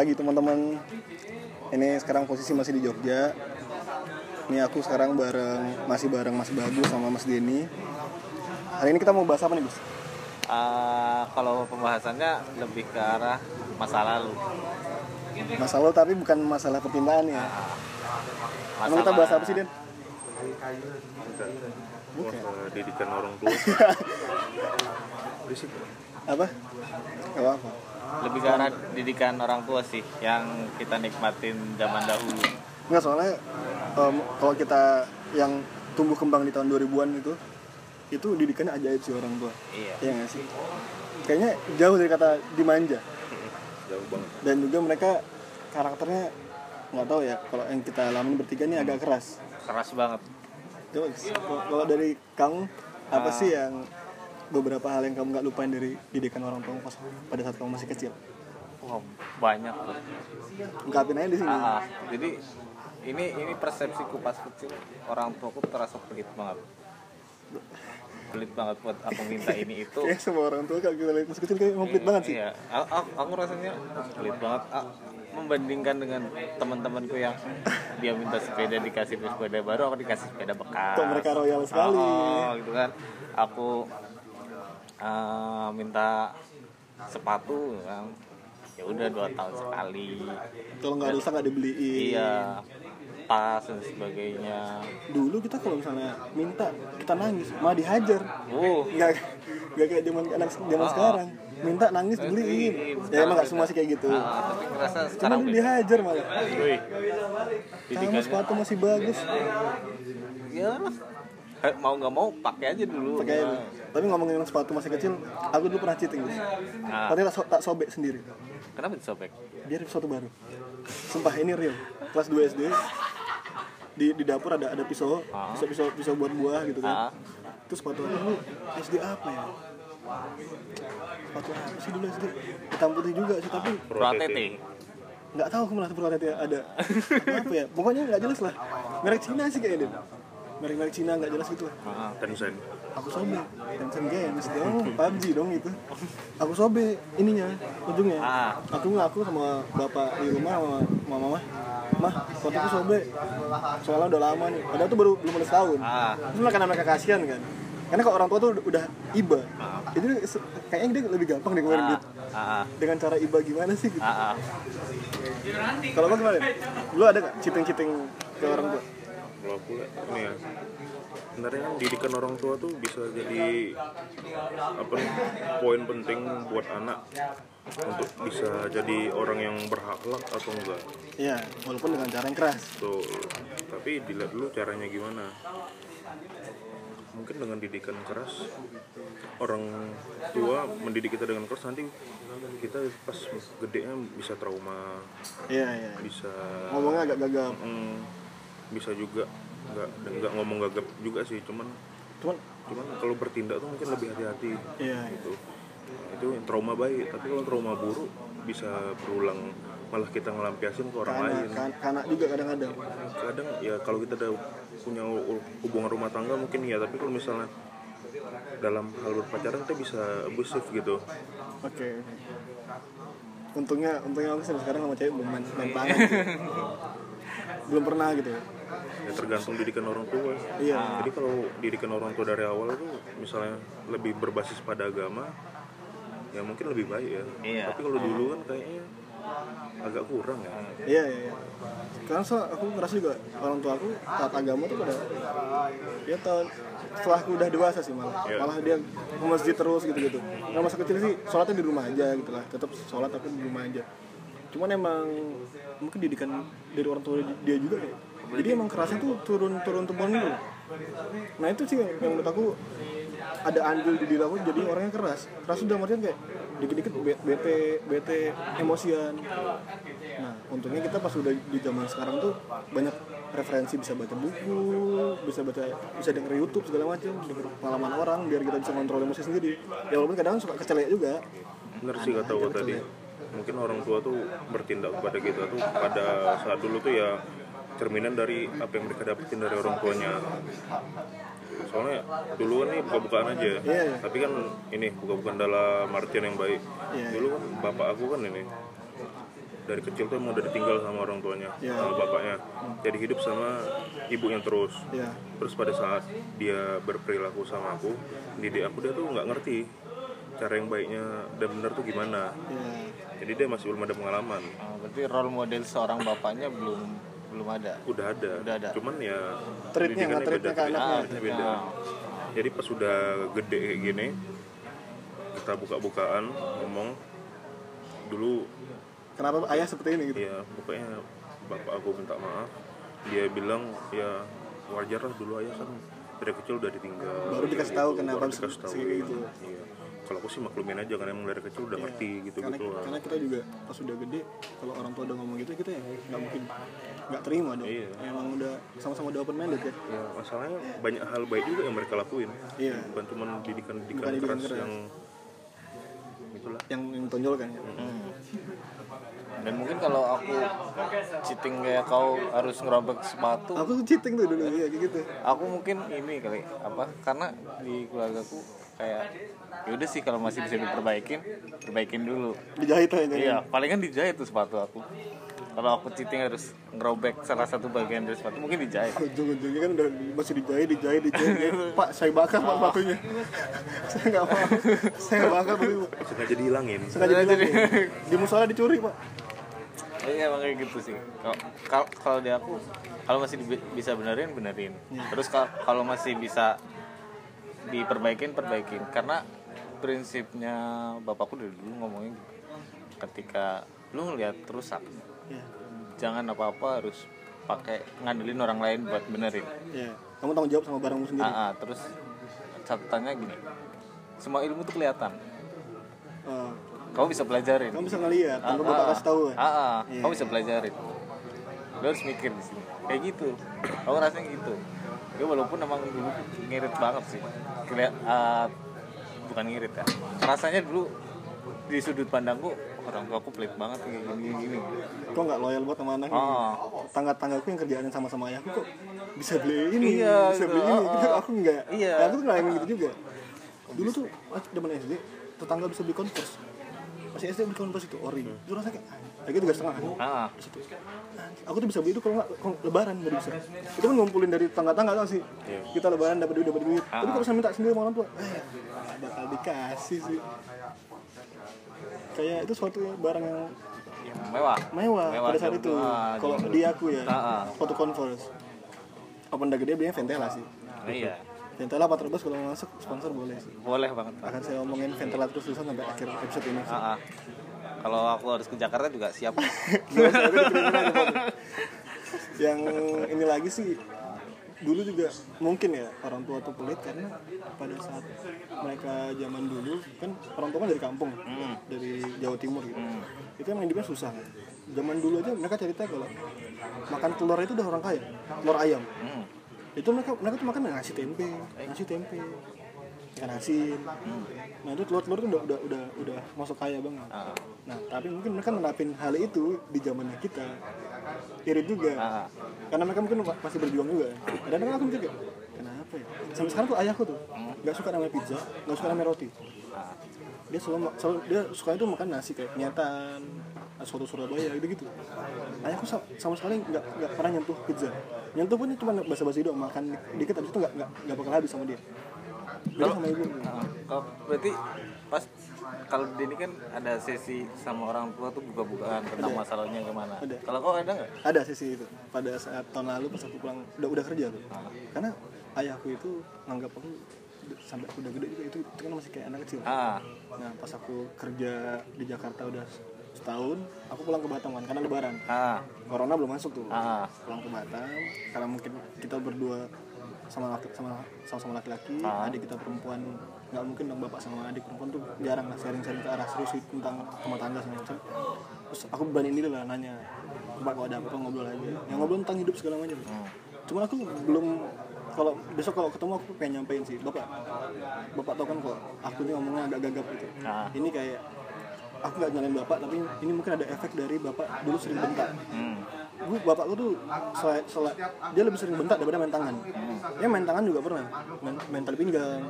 pagi teman-teman. Ini sekarang posisi masih di Jogja. Ini aku sekarang bareng masih bareng Mas Bagus sama Mas Denny. Hari ini kita mau bahas apa nih, Gus? Ah, kalau pembahasannya lebih ke arah masa lalu. Masalah tapi bukan masalah perpindahan ya. Emang kita bahas apa sih, Den? Masalah didikan orang tua Apa? Gak apa-apa. Lebih ke arah didikan orang tua sih yang kita nikmatin zaman dahulu. Enggak soalnya em, kalau kita yang tumbuh kembang di tahun 2000-an itu itu didikannya ajaib sih orang tua. Iya. Iya nggak sih? Kayaknya jauh dari kata dimanja. jauh banget dan juga mereka karakternya nggak tahu ya kalau yang kita alami bertiga ini agak keras Keras banget. coba kalau- dari kamu apa Ah. sih yang beberapa hal yang kamu nggak lupain dari didikan orang tua pas pada saat kamu masih kecil Wah, banyak tuh. ungkapin aja di sini Ah, ah. jadi ini ini persepsiku pas kecil orang tuaku terasa pelit banget. Pelit banget buat aku minta ini itu. kayak semua orang tua kalau kita lihat masih kecil kayak ngomongin banget sih Iya, aku, aku- aku rasanya pelit banget. Ah, membandingkan dengan teman-temanku yang dia minta sepeda dikasih sepeda baru, aku dikasih sepeda bekas. kok mereka royal sekali Oh, gitu kan. Aku eh, minta sepatu kan. Ya udah dua tahun sekali. kalau nggak rusak nggak dibeliin Iya. Tas dan sebagainya. dulu kita kalau misalnya minta kita nangis malah dihajar Uh, nggak nggak kayak zaman anak zaman Ah. sekarang minta nangis dibeliin ya emang nggak semua sih kayak gitu ah, tapi ngerasa Cuma sekarang dulu beda. dihajar malah Wih. kamu sepatu masih bagus ya mau nggak mau pakai aja dulu. Pakai Nah, tapi ngomongin sepatu masih kecil aku dulu pernah cheating Gus. Nah. tapi tak, so- tak sobek sendiri. Kenapa disobek? Biar sepatu baru. Sumpah ini real. Kelas 2 SD di, di dapur ada ada pisau. Ah. pisau pisau pisau buat buah gitu kan. Ah. terus sepatu aku dulu SD apa ya? Sepatu apa sih dulu SD hitam putih juga sih tapi Protete nggak tahu aku malah Purwatete ada. Apa ya? Pokoknya nggak jelas lah. Merek Cina sih kayaknya deh merek merek Cina nggak jelas gitu lah. Ah, Tencent. Aku sobek Tencent Games dong PUBG dong itu. Aku sobek ininya ujungnya. Ah. aku ngaku sama bapak di rumah sama mama mah fotoku sobek soalnya udah lama nih. Padahal tuh baru belum ada setahun. Ah. terus karena mereka kasihan kan. Karena kalau orang tua tuh udah iba. Itu se- kayaknya dia lebih gampang deh ngeluarin ah, duit ah, dengan cara iba gimana sih gitu ah, ah. kalau gimana lu ada gak cheating-cheating ke orang tua kalau aku lihat ini ya sebenarnya kan didikan orang tua tuh bisa jadi apa nih, poin penting buat anak untuk bisa jadi orang yang berakhlak atau enggak Iya, walaupun dengan cara yang keras. tuh tapi dilihat dulu caranya gimana mungkin dengan didikan keras orang tua mendidik kita dengan keras nanti kita pas gedenya bisa trauma Iya, iya. bisa Ngomongnya agak gagap. Mm, bisa juga nggak nggak ngomong gagap juga sih cuman Cuman cuman kalau bertindak tuh mungkin lebih hati-hati iya, gitu itu trauma baik tapi kalau trauma buruk bisa berulang malah kita ngelampiasin ke orang kanak, lain kan, kanak juga kadang-kadang. kadang ya kalau kita udah punya hu- hubungan rumah tangga mungkin ya tapi kalau misalnya dalam hal berpacaran kita bisa abusif gitu Oke. oke. Untungnya, untungnya aku sampai sekarang sama cewek belum main, main tangan. belum pernah gitu. ya tergantung didikan orang tua Iya. jadi kalau didikan orang tua dari awal itu misalnya lebih berbasis pada agama ya mungkin lebih baik ya Iya. tapi kalau dulu kan kayaknya agak kurang ya Iya, iya, iya. Karena so, aku ngerasa juga orang tua aku taat agama tuh pada ya tahun setelah aku udah dewasa sih malah Iya. malah dia ke masjid terus gitu gitu nah masa kecil sih sholatnya di rumah aja gitu lah tetap sholat tapi di rumah aja cuman emang mungkin didikan dari orang tua dia juga ya jadi emang kerasnya tuh turun turun temurun gitu nah itu sih yang, menurut aku ada andil di diri aku jadi orangnya keras. Keras udah artian kayak dikit-dikit be- bete bete emosian. Nah untungnya kita pas udah di zaman sekarang tuh banyak referensi bisa baca buku bisa baca bisa denger YouTube segala macam denger pengalaman orang biar kita bisa kontrol emosi sendiri. Ya walaupun kadang suka kecelek juga. Bener sih kata gue tadi. mungkin orang tua tuh bertindak kepada kita tuh pada saat dulu tuh ya cerminan dari apa yang mereka dapetin dari orang tuanya. Soalnya dulu kan ini buka-bukaan aja. Iya, iya. tapi kan ini buka-bukaan dalam artian yang baik. Iya, dulu kan bapak aku kan ini dari kecil tuh emang udah ditinggal sama orang tuanya Iya. sama bapaknya. Jadi hidup sama ibunya terus. Ya terus pada saat dia berperilaku sama aku didik aku dia tuh nggak ngerti cara yang baiknya dan benar tuh gimana. Ya jadi dia masih belum ada pengalaman. Oh, berarti role model seorang bapaknya belum belum ada. Udah ada, Udah ada. cuman ya Treatnya, nge-treatnya ke beda, anaknya. treatnya beda. Nah, jadi pas sudah gede kayak gini kita buka-bukaan ngomong. Dulu kenapa ayah seperti ini gitu? Ya pokoknya bapak aku minta maaf. Dia bilang ya wajar lah dulu ayah kan dari kecil udah ditinggal. Baru dikasih tahu kenapa Baru dikasih tahu kayak gitu. iya kalau aku sih maklumin aja kan emang dari kecil udah ngerti gitu karena gitu lah karena kita juga pas udah gede kalau orang tua udah ngomong gitu kita ya nggak mungkin nggak terima dong. Iya. emang udah sama-sama udah open minded ya. Ya masalahnya banyak hal baik juga yang mereka lakuin. Iya. Bukan cuma didikan didikan keras, keras. yang itulah. Yang yang tonjolkan ya? Dan mungkin kalau aku cheating kayak kau harus ngerobek sepatu. Aku cheating tuh dulu ya kayak gitu. Aku mungkin ini kali apa karena di keluargaku kayak yaudah sih kalau masih bisa diperbaikin perbaikin dulu. Dijahit aja iya palingan dijahit tuh sepatu aku. Kalau aku cheating harus ngerobek salah satu bagian dari sepatu mungkin dijahit. Ujung-ujungnya kan udah masih dijahit dijahit dijahit, dijahit. pak saya bakar pak sepatunya. Saya nggak mau. Saya bakar begitu sengaja dihilangin. Sengaja dihilangin. di musola dicuri pak. Iya emang kayak gitu sih. Kalau- Kalau di aku kalau masih bisa benerin benerin. Terus kal- kalau masih bisa diperbaikin perbaikin. Karena prinsipnya bapakku dari dulu ngomongnya gitu. Ketika lu ngeliat rusak, ya jangan apa-apa harus pakai ngandelin orang lain buat benerin. ya kamu tanggung jawab sama barangmu sendiri Ah, ah, terus catatannya gini. Semua ilmu tuh kelihatan. Ah, Kamu bisa pelajarin. kamu bisa ngeliat tanpa Ah, bapak kasih tahu kan Ah, ah. Iya. kamu bisa pelajarin lo harus mikir di sini kayak gitu aku rasanya gitu ya walaupun emang dulu ngirit banget sih. Kelihat, ah, bukan ngirit ya. Rasanya dulu di sudut pandangku orang tua aku pelit banget kayak gini gini, kok nggak loyal buat sama anaknya? Ah. tangga tanggaku yang kerjaan sama-sama ayahku kok bisa beli ini Iya, bisa gitu. beli ini Ah, Tapi ah. aku enggak Iya. aku tuh ngalamin gitu juga. Dulu tuh zaman SD tetangga bisa beli konvers. Masih SD beli konvers itu ori itu rasanya kayak gitu juga setengah. Kan ah aku tuh bisa beli itu kalau nggak lebaran baru bisa. Itu kan ngumpulin dari tangga-tangga tau sih. Kita lebaran dapat duit dapat duit. Tapi kalau bisa minta sendiri sama orang tua eh bakal dikasih sih. Kayak itu suatu barang yang ya, mewah. Mewah, Mewah pada saat itu. Ah, kalau jam- di aku ya Ah, ah. foto converse. Open dah gede belinya Ventela sih. Iya. Ventela apa terus kalau masuk sponsor boleh sih. Boleh banget Pak. akan saya omongin Ventela terus terusan sampai akhir episode ini. Sih. ah, ah. Kalau aku harus ke Jakarta juga siap. Yang ini lagi sih dulu juga mungkin ya orang tua tuh pelit karena pada saat mereka zaman dulu kan orang tua kan dari kampung Hmm. dari Jawa Timur gitu. Itu emang hidupnya susah. Kan zaman dulu aja mereka cerita kalau makan telur itu udah orang kaya telur ayam. Hmm. itu mereka mereka tuh makan nasi tempe nasi tempe ikan asin nah itu telur telur tuh udah udah udah udah masuk kaya banget. Ah. nah tapi mungkin mereka menerapin hal itu di zamannya kita. Irit juga. Ah. karena mereka mungkin masih berjuang juga. Dan kan aku mikir kenapa ya? Sampai sekarang tuh ayahku tuh nggak suka namanya pizza nggak suka namanya roti. Ah. dia selalu, selalu dia suka itu makan nasi kayak penyataan soto Surabaya gitu gitu ayahku sa- sama sekali nggak nggak pernah nyentuh pizza. Nyentuh pun cuma basa-basi doang makan dikit abis itu nggak nggak bakal habis sama dia beda sama ibu. Kalau berarti pas kalau di ini kan ada sesi sama orang tua tuh buka-bukaan tentang masalahnya ke mana. Ada. Kalau kau ada nggak? ada sisi itu. Pada saat tahun lalu pas aku pulang udah udah kerja tuh. Karena ayahku itu nganggap aku sampai aku udah gede juga. Itu, itu kan masih kayak anak kecil. Ah, nah pas aku kerja di Jakarta udah setahun aku pulang ke Batam kan karena lebaran. Ah, corona belum masuk tuh. Ah, pulang ke Batam karena mungkin kita berdua sama laki sama sama sama laki-laki adik kita perempuan. Nggak mungkin dong bapak sama adik perempuan tuh jarang lah sharing-sharing ke arah serius tentang rumah tangga segala macam. Terus aku berani diri lah nanya pak kalau ada apa? Ngobrol aja? Yang ngobrol tentang hidup segala macam. Cuma aku belum kalau besok kalau ketemu aku pengen nyampein sih bapak bapak tau kan kok aku ini ngomongnya agak gagap gitu. Ah. ini kayak aku nggak nyalain bapak tapi ini mungkin ada efek dari bapak dulu sering bentak. Hmm, gue bapakku tuh selain, selain- dia lebih sering bentak daripada main tangan. Ya main tangan juga pernah main, main tali pinggang.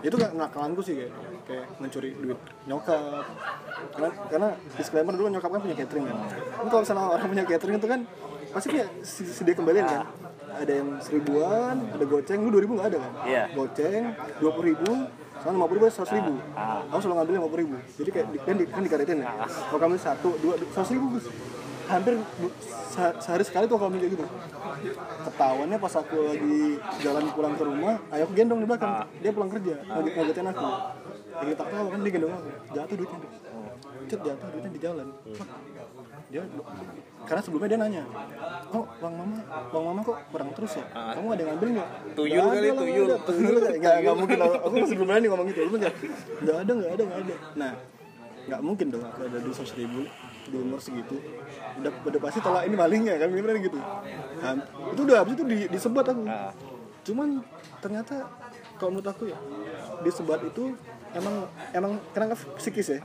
Itu nggak nakalanku sih kayak kayak mencuri duit nyokap. Karena karena disclaimer dulu nyokap kan punya catering kan. Tapi kalau misalnya orang punya catering itu kan pasti punya sedia kembalian kan. Ada yang seribuan ada goceng. Lu dua ribu nggak ada kan? Iya. goceng dua puluh ribu sama lima puluh ribu seratus ribu. Aku selalu ngambil lima puluh ribu. Jadi kayak di- kan, di, kan dikaretin ya. Kalau kamu satu dua seratus ribu Gus. Hampir sehari sekali tuh kalau kayak gitu. Ketahuannya pas aku lagi jalan pulang ke rumah ayahku gendong di belakang. Dia pulang kerja ngaget ngagetin aku. Ya kita tahu kan dia gendong aku. Jatuh duitnya Dok. cet jatuh duitnya di jalan. Dia karena sebelumnya dia nanya oh uang mama uang mama kok kurang terus ya? Kamu ada ngambil nggak? Tuyul kali, tuyul. tuyul. Nggak nggak mungkin aku masih belum berani ngomong gitu. Lu nggak nggak ada nggak ada nggak ada. Nah nggak mungkin dong aku ada duit seratus ribu di umur segitu. Udah udah pasti tolak ini malingnya kan bener gitu. Nah, itu udah habis itu di, disebat aku. Ah. cuman ternyata kalau menurut aku ya disebat itu emang emang karena psikis ya?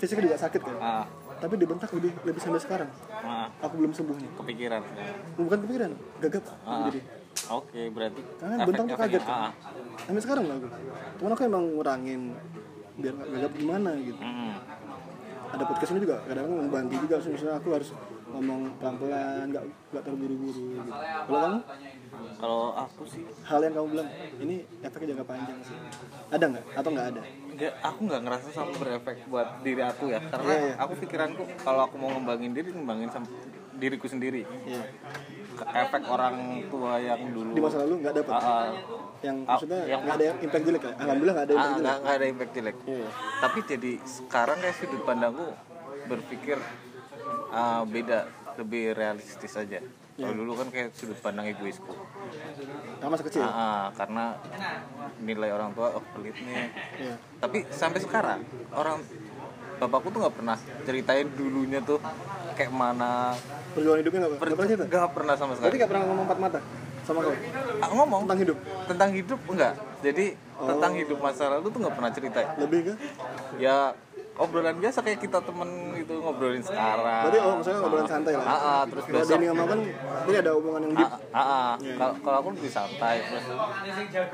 Fisiknya juga sakit kan? Ah, tapi dibentak lebih lebih sampai sekarang. Ah, aku belum sembuh nih. Kepikiran. Bukan kepikiran gagap Ah. jadi. Oke berarti karena bentang tuh kaget ah, kan sampai sekarang lah aku. Cuman aku emang ngurangin biar nggak gagap gimana gitu. Mm, ada podcast ini juga kadang-kadang membantu juga misalnya aku harus ngomong pelan-pelan nggak nggak terburu-buru gitu. Kalau kamu? Kalau aku sih. Hal yang kamu bilang ini efeknya jangka panjang sih. Ada nggak? Atau nggak ada? Nggak aku nggak ngerasa sampai berefek buat diri aku ya. Karena Iya, iya. aku pikiranku kalau aku mau ngembangin diri ngembangin sama diriku sendiri. Iya. Efek orang tua yang dulu. Di masa lalu nggak dapat Ah, ah. yang Ah, maksudnya yang- nggak ada yang impact jelek ya? Alhamdulillah nggak ada impact jelek. nggak ada impact jelek. Iya. tapi jadi sekarang kayak sudut pandangku berpikir ah, beda lebih realistis aja. Kalau dulu kan kayak sudut pandang egoisku. Nah, masa kecil? Ah, karena nilai orang tua oh pelit nih. Iya. tapi sampai sekarang orang bapakku tuh nggak pernah ceritain dulunya tuh kayak mana perjuangan hidupnya nggak pernah? Cerita? Nggak pernah sama berarti sekali nggak pernah ngomong empat mata sama kau? Ah, ngomong. Tentang hidup? Tentang hidup enggak jadi tentang hidup masa lalu tuh nggak pernah cerita. Lebih ke? Ya obrolan biasa kayak kita temen gitu ngobrolin sekarang. Berarti oh maksudnya ngobrolan santai lah. Ah, ah, terus kalau besok Denny ngomong kan ini ada hubungan yang deep? Ah, ah, ah. Kalau kalau aku lebih santai terus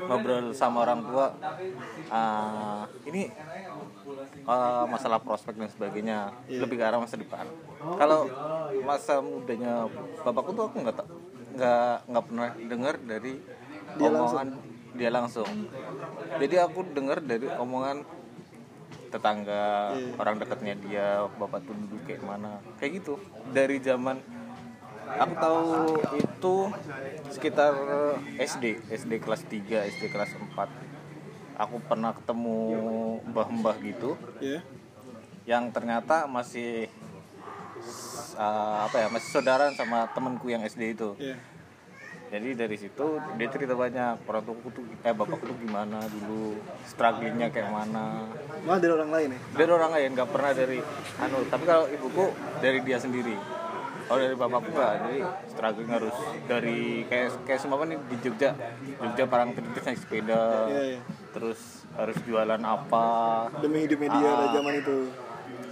ngobrol sama orang tua. ah, ini ah, masalah prospek dan sebagainya Iya. lebih ke arah masa depan. Kalau masa mudanya bapakku tuh aku nggak nggak nggak pernah dengar dari Dia omongan dia langsung. Jadi aku dengar dari omongan tetangga Iya. orang dekatnya dia bapak tuh dulu kayak mana kayak gitu dari zaman aku tahu itu sekitar SD SD kelas 3 SD kelas 4 aku pernah ketemu mbah-mbah gitu. Ya yang ternyata masih uh, apa ya masih saudaraan sama temanku yang SD itu. Ya jadi dari situ dia cerita banyak orang tuaku tuh eh bapakku tuh gimana dulu strugglingnya kayak mana. Malah dari orang lain ya? Dari orang lain nggak pernah dari anu tapi kalau ibuku dari dia sendiri. Kalau dari bapakku nggak jadi struggling harus dari kayak kayak semua nih di Jogja. Jogja parang naik sepeda. Iya, iya. Terus harus jualan apa. Demi hidupnya dia pada zaman itu.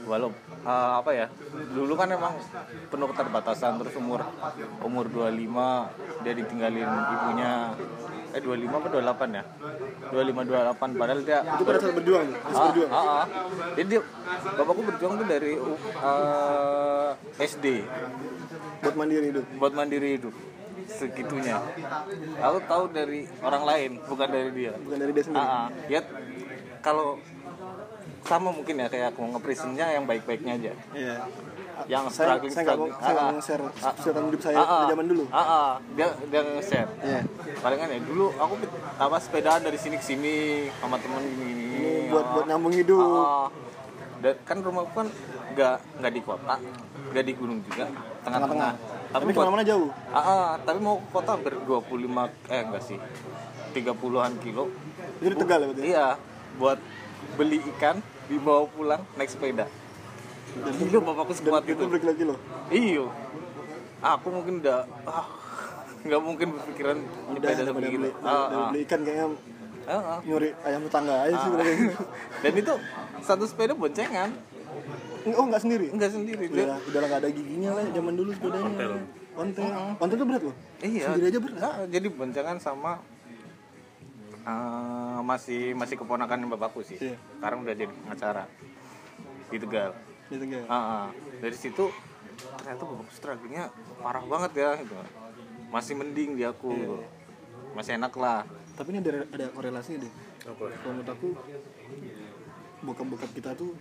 Walau eh, apa ya dulu kan emang penuh keterbatasan terus umur umur 25 dia ditinggalin ibunya. Eh 25 apa 28 ya? 25 28 padahal dia itu pada saat berjuang Ah, berjuang? ah, ah. Jadi dia, bapakku berjuang tuh dari uh, SD buat mandiri hidup? Buat mandiri hidup segitunya. Aku tahu dari orang lain, bukan dari dia. bukan dari dia sendiri Ah, ah. ya kalau sama mungkin ya kayak aku ngepresentnya yang baik-baiknya aja. Iya. Yang saya struggling saya nggak mau struggling. saya nggak Ah, mau share ah. kesulitan hidup saya Ah, ah. pada zaman dulu Ah, ah. dia dia nge-share. Iya. Palingan ya dulu aku apa sepedaan dari sini ke sini sama temen gini gini. ini buat buat nyambung hidup Ah, dan kan rumahku kan nggak nggak di kota, nggak di gunung juga, tengah-tengah. Tapi Tapi ke mana-mana jauh ah, ah, tapi mau ke kota hampir 25 eh enggak sih, 30-an kilo. jadi tegal ya Iya, buat beli ikan dibawa pulang naik sepeda. Gila bapakku dan sekuat itu itu. berkilo-kilo Iyo. Aku mungkin udah ah, nggak mungkin berpikiran daripada seperti beli, gitu. dari, Ah, ah. beli ikan kayaknya Ah, ah. nyuri ayam tetangga aja sih gitu. Dan itu satu sepeda boncengan, oh nggak sendiri? Enggak sendiri. udah udah nggak ada giginya lah zaman dulu sepedanya. Ontel ontel tuh berat loh? Iya. sendiri aja berat. Enggak, jadi boncengan sama Eh, masih masih keponakan bapakku sih. Iya. sekarang udah jadi pengacara. Di Tegal. Di Tegal. Ah, ah. dari situ ternyata bapakku struggle-nya parah banget ya gitu. Masih mending di aku. Iya. masih enak lah. Tapi ini ada ada korelasinya deh apa? Kalau menurut aku bokap-bokap kita tuh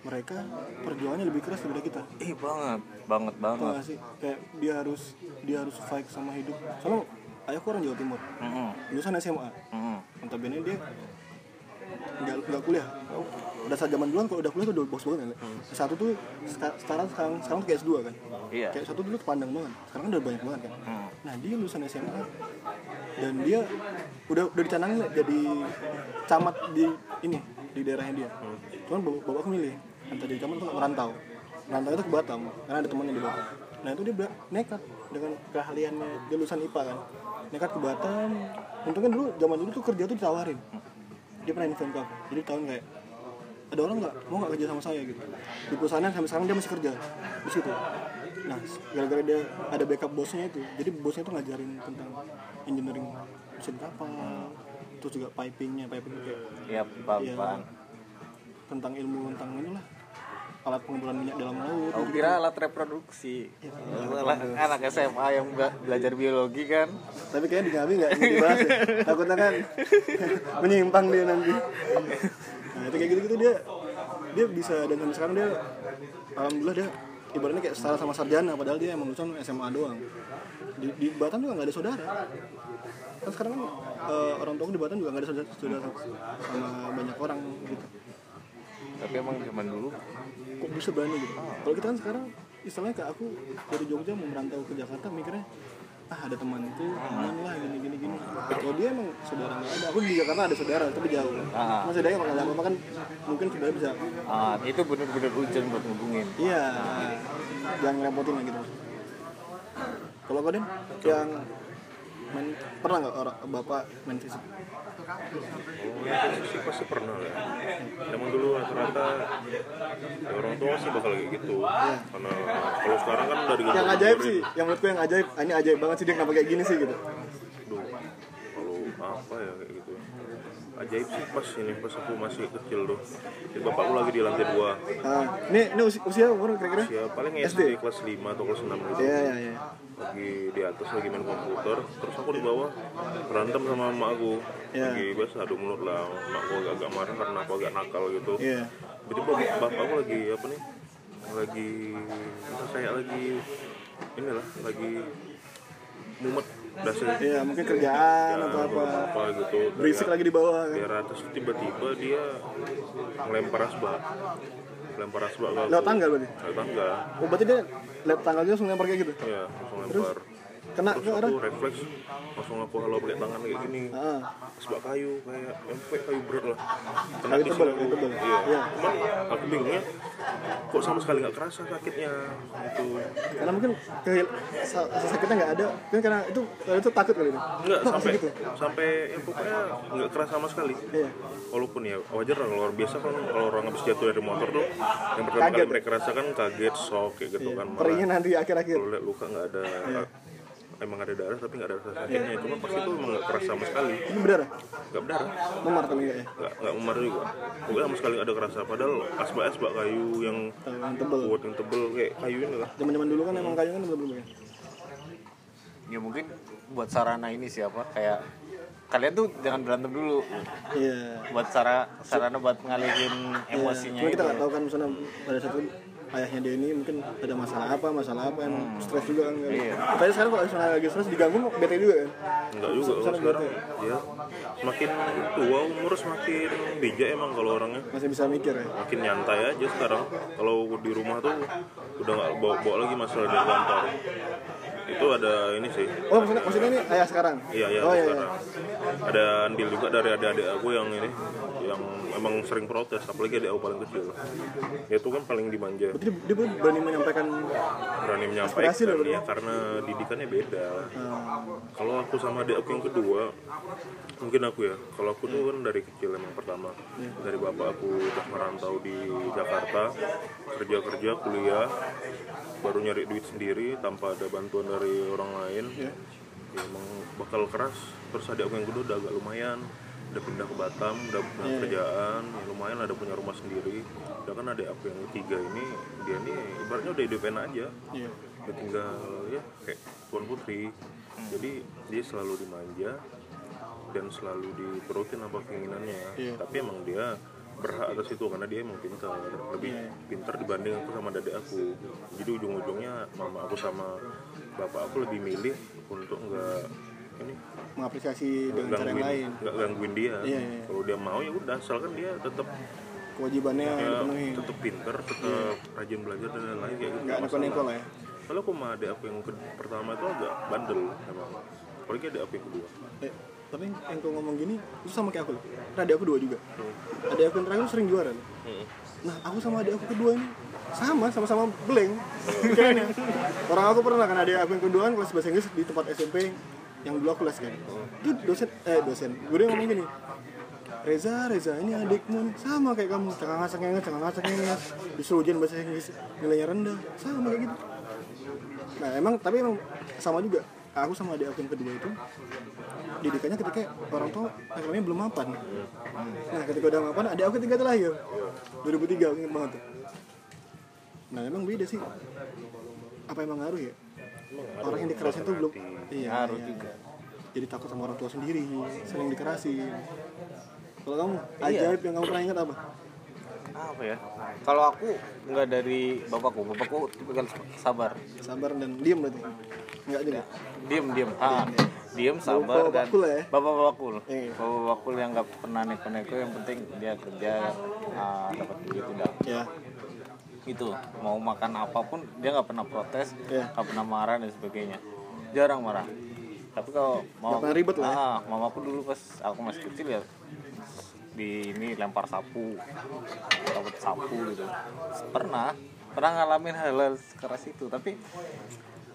mereka perjuangannya lebih keras daripada kita. Eh banget banget banget. Gak sih? Kayak dia harus dia harus fight sama hidup. Soalnya ayahku orang Jawa Timur. Mm-mm. lulusan SMA Mm-mm. notabene dia nggak nggak kuliah. Udah saat zaman duluan kalau udah kuliah tuh udah bos banget. Ya satu tuh seka- sekarang sekarang sekarang tuh kayak S2 kan. Iya. Kayak satu dulu tuh pandang banget. Sekarang kan udah banyak banget kan. Mm. nah dia lulusan SMA dan dia udah udah dicanangin jadi camat di ini di daerahnya dia. Cuman bapak bapakku milih antara jadi camat atau merantau merantau itu ke Batam karena ada temannya di Batam. Nah itu dia nekat dengan keahliannya dia lulusan IPA kan. Nekat ke Batam. Untungnya dulu zaman dulu tuh kerja tuh ditawarin. Dia pernah info ke aku. Jadi tahun kayak ada orang nggak? Mau nggak kerja sama saya? Gitu. Di perusahaannya sampai sekarang dia masih kerja di situ. Nah gara-gara dia ada backup bosnya itu jadi bosnya tuh ngajarin tentang engineering mesin kapal terus juga pipingnya piping kayak iya pan tentang ilmu tentang inilah alat pengumpulan minyak dalam laut. Aku kira alat reproduksi. Anak SMA yang bela- belajar biologi kan. Tapi kayaknya di Ngawi nggak ini dibahas ya. Takutnya kan menyimpang dia nanti. Nah itu kayak gitu-gitu dia dia bisa dan sampai sekarang dia alhamdulillah dia ibaratnya kayak setara sama sarjana padahal dia emang lulusan SMA doang. Di, di Batam juga nggak ada saudara. Kan sekarang kan eh, orang tua di Batam juga nggak ada saudara, saudara sama banyak orang gitu. Tapi emang zaman dulu kok bisa berani gitu. Kalau kita kan sekarang istilahnya kayak aku dari Jogja mau merantau ke Jakarta mikirnya ah ada teman lah gini gini gini. Kalau dia emang saudara nggak ada aku di Jakarta ada saudara tapi jauh. Ah. mas saudaranya kalau nggak apa kan mungkin saudara bisa ah, itu bener-bener hujan buat ngubungin. Iya. Jangan ngerepotin lah gitu. Kalau kau yang main pernah nggak orang bapak main fisik Oh, sih pasti pernah lah. Emang dulu rata-rata ya orang tua sih bakal kayak gitu. Karena kalau sekarang kan udah digambar yang ajaib sih yang menurutku yang ajaib ah, ini ajaib banget sih dia kenapa kayak gini sih gitu Duh, kalau apa ya kayak gitu. Ajaib sih pas ini pas aku masih kecil tuh. Jadi bapakku lagi di lantai dua. ah, ini ini usia, usia umur kira-kira Ya paling SD? SD kelas 5 atau kelas 6 gitu. iya iya iya lagi di atas lagi main komputer terus aku di bawah berantem sama emak aku Iya. lagi biasa adu mulut lah emak aku agak, agak marah karena aku agak nakal gitu iya jadi bapak, aku lagi apa nih lagi kayak lagi inilah lagi mumet dasarnya Iya, mungkin kerjaan Ya, atau apa. apa gitu Berisik lagi di bawah kan. dari atas tiba-tiba dia ngelempar asbak lempar asbak Lewat tangga berarti. lewat tangga Oh, berarti dia lewat tangga langsung lempar kayak gitu. ya langsung lempar Kena ke terus orang. aku refleks langsung aku halo pakai tangan kayak gini Ah, asbak kayu kayak MP kayu berat lah kena Kayu di tebal, kayu tebal. iya Iya. cuman aku bingungnya kok sama sekali nggak kerasa sakitnya gitu karena mungkin ke sa- sakitnya nggak ada. Mungkin karena itu itu takut kali ini. Enggak Kok sampai gitu. sampai ya pokoknya nggak kerasa sama sekali Iya. walaupun ya wajar lah kalau orang biasa kan kalau orang habis jatuh dari motor tuh yang pertama Kaget. kali mereka rasakan kaget shock kayak gitu kan malah Perihnya nanti akhir-akhir. kalau lihat luka nggak ada Iya. Emang ada darah tapi nggak ada rasa sakitnya. Cuma pas itu emang nggak kerasa sama sekali. Ini berdarah. nggak berdarah. Memar tapi enggak ya. nggak nggak memar juga. Pokoknya sama sekali nggak ada kerasa. Padahal asbak asbak kayu yang tebel. kuat yang tebel. Kayak kayu ini lah. Zaman-zaman dulu kan emang kayu kan belum belum ya. ya mungkin buat sarana ini siapa kayak kalian tuh jangan berantem dulu. Iya. buat cara sarana buat ngalihin emosinya Cuma kita nggak tahu kan misalnya pada satu ayahnya dia ini mungkin ada masalah apa, masalah apa, emang stres juga kan. Iya. Tapi sekarang kalau misalnya lagi stres diganggu bete juga kan. Enggak juga kalau sekarang ya semakin tua umur semakin bijak emang kalau orangnya Masih bisa mikir ya. makin nyantai aja sekarang kalau di rumah tuh udah nggak bawa bawa lagi masalah dari kantor itu ada ini sih Oh maksudnya, maksudnya ini ayah sekarang? iya iya Oh iya, iya. ada andil juga dari adik-adik aku yang ini yang emang sering protes apalagi aku paling kecil. Dia tuh kan paling dimanja. Dia, dia berani menyampaikan berani menyampaikan loh, ya? karena didikannya beda. Uh, kalau aku sama adik aku yang kedua mungkin aku ya kalau aku tuh kan dari kecil emang pertama. Dari bapak aku terus merantau di Jakarta kerja kerja kuliah baru nyari duit sendiri tanpa ada bantuan dari orang lain. Iya. ya emang bakal keras. Terus adik aku yang kedua udah agak lumayan udah pindah ke Batam udah punya Iya. kerjaan ya lumayan lah, udah punya rumah sendiri udah kan adik aku yang ketiga ini dia ini ibaratnya udah hidup enak aja Iya. udah tinggal ya kayak tuan putri jadi dia selalu dimanja dan selalu diturutin apa keinginannya Iya. tapi emang dia berhak atas itu karena dia emang pintar lebih Iya. pintar dibanding aku sama adik aku jadi ujung-ujungnya mama aku sama bapak aku lebih milih untuk nggak ini mengapresiasi dengan cara yang lain. nggak gangguin dia. Iya, iya. kalau dia mau ya udah asalkan dia tetap kewajibannya ya, dipenuhi. tetap pintar tetap rajin belajar dan lain-lain kayak gitu. Nggak masalah. lah ya. Kalau aku sama adik aku yang ke- pertama itu agak bandel emang apalagi adik aku yang kedua. Eh, tapi yang kau ngomong gini itu sama kayak aku loh. Karena adik aku dua juga. Adik aku yang terakhir sering juara loh. nah aku sama adik aku kedua ini sama sama-sama blank. Kayaknya orang aku pernah kan adik aku yang kedua kan kelas bahasa Inggris di tempat SMP yang dulu aku les kan itu dosen eh dosen yang ngomong gini Reza, Reza, ini adikmu nih. sama kayak kamu, cengang ngasak ngengas, cengang ngasak ngengas, disuruh ujian bahasa Inggris nilainya rendah, sama kayak gitu. Nah emang, tapi emang sama juga, aku sama adik aku yang kedua itu didikannya ketika orang tua ekonominya belum mapan. Nah ketika udah mapan, adik aku ketiga tuh lahir, 2003 aku inget banget tuh. Nah emang beda sih, apa emang ngaruh ya? Orang yang dikerasin tuh belum, iya, Ngaruh iya. juga. Jadi takut sama orang tua sendiri, sering dikerasin. Kalau kamu, Iya. ajaib yang kamu pernah ingat apa? apa ya kalau aku nggak dari bapakku bapakku tipikal sabar Sabar dan diam berarti. Enggak juga. diem diem ah diem sabar Bapak dan ya? bapak bakul Iya. bapak bakul yang nggak pernah neko-neko yang penting dia kerja ah, dapat duit udah Ya. itu mau makan apa pun dia nggak pernah protes Iya. nggak pernah marah dan sebagainya jarang marah tapi kalau mau Nggak pernah ribet lah ya? ah, mamaku dulu pas aku masih kecil ya di ini lempar sapu dapat sapu gitu pernah pernah ngalamin hal-hal keras itu tapi